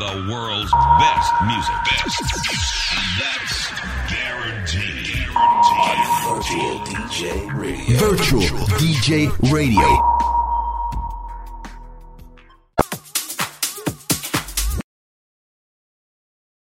the world.